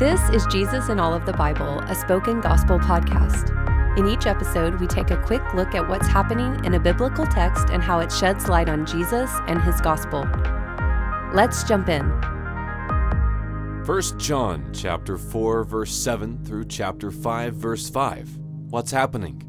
This is Jesus in All of the Bible, a spoken gospel podcast. In each episode, we take a quick look at what's happening in a biblical text and how it sheds light on Jesus and his gospel. Let's jump in. 1 John chapter 4 verse 7 through chapter 5 verse 5. What's happening?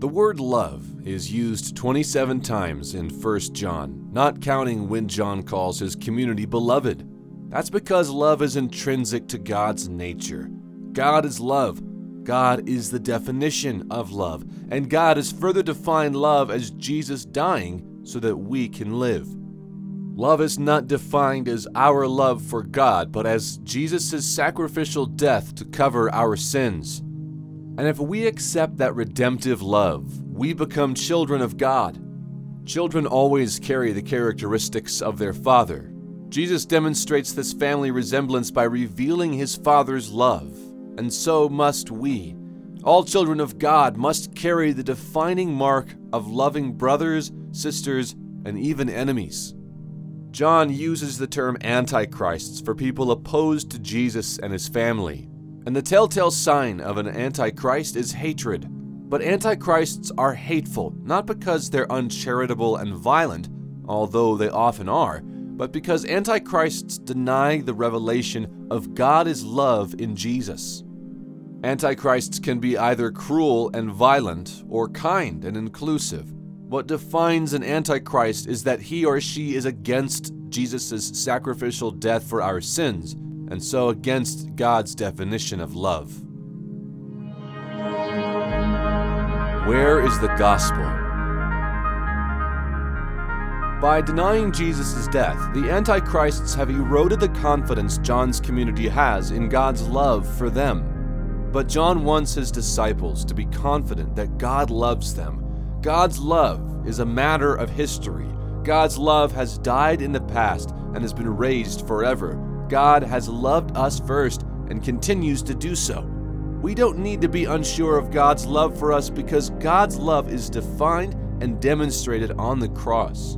The word love is used 27 times in 1 John, not counting when John calls his community beloved. That's because love is intrinsic to God's nature. God is love. God is the definition of love, and God has further defined love as Jesus dying so that we can live. Love is not defined as our love for God, but as Jesus' sacrificial death to cover our sins. And if we accept that redemptive love, we become children of God. Children always carry the characteristics of their father. Jesus demonstrates this family resemblance by revealing his Father's love, and so must we. All children of God must carry the defining mark of loving brothers, sisters, and even enemies. John uses the term antichrists for people opposed to Jesus and his family. And the telltale sign of an antichrist is hatred. But antichrists are hateful, not because they're uncharitable and violent, although they often are, but because antichrists deny the revelation of God is love in Jesus. Antichrists can be either cruel and violent or kind and inclusive. What defines an antichrist is that he or she is against Jesus' sacrificial death for our sins, and so against God's definition of love. Where is the gospel? By denying Jesus' death, the Antichrists have eroded the confidence John's community has in God's love for them. But John wants his disciples to be confident that God loves them God's love is a matter of history. God's love has died in the past and has been raised forever. God has loved us first and continues to do so. We don't need to be unsure of God's love for us because God's love is defined and demonstrated on the cross.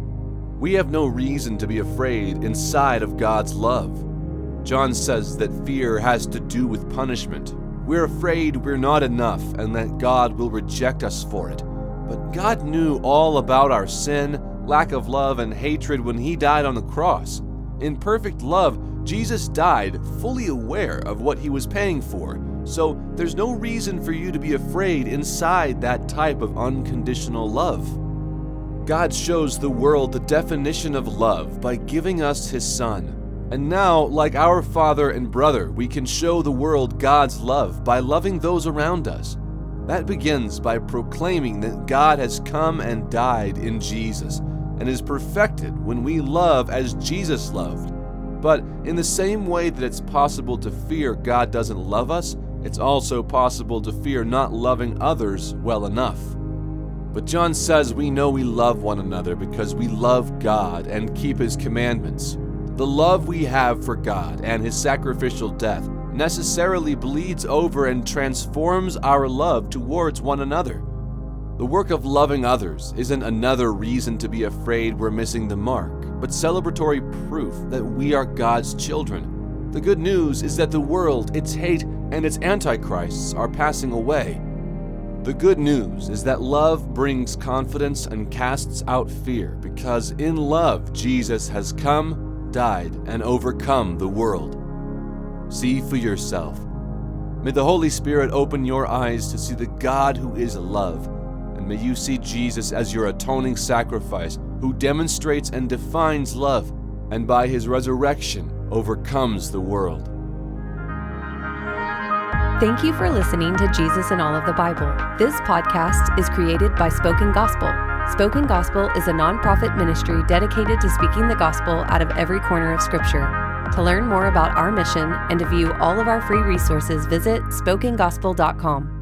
We have no reason to be afraid inside of God's love. John says that fear has to do with punishment. We're afraid we're not enough and that God will reject us for it. But God knew all about our sin, lack of love, and hatred when He died on the cross. In perfect love, Jesus died fully aware of what He was paying for, so there's no reason for you to be afraid inside that type of unconditional love. God shows the world the definition of love by giving us His Son. And now, like our father and brother, we can show the world God's love by loving those around us. That begins by proclaiming that God has come and died in Jesus and is perfected when we love as Jesus loved. But in the same way that it's possible to fear God doesn't love us, it's also possible to fear not loving others well enough. But John says we know we love one another because we love God and keep His commandments. The love we have for God and His sacrificial death necessarily bleeds over and transforms our love towards one another. The work of loving others isn't another reason to be afraid we're missing the mark, but celebratory proof that we are God's children. The good news is that the world, its hate, and its antichrists are passing away. The good news is that love brings confidence and casts out fear because in love Jesus has come, died, and overcome the world. See for yourself. May the Holy Spirit open your eyes to see the God who is love, and may you see Jesus as your atoning sacrifice, who demonstrates and defines love, and by his resurrection overcomes the world. Thank you for listening to Jesus in All of the Bible. This podcast is created by Spoken Gospel. Spoken Gospel is a nonprofit ministry dedicated to speaking the gospel out of every corner of Scripture. To learn more about our mission and to view all of our free resources, visit spokengospel.com.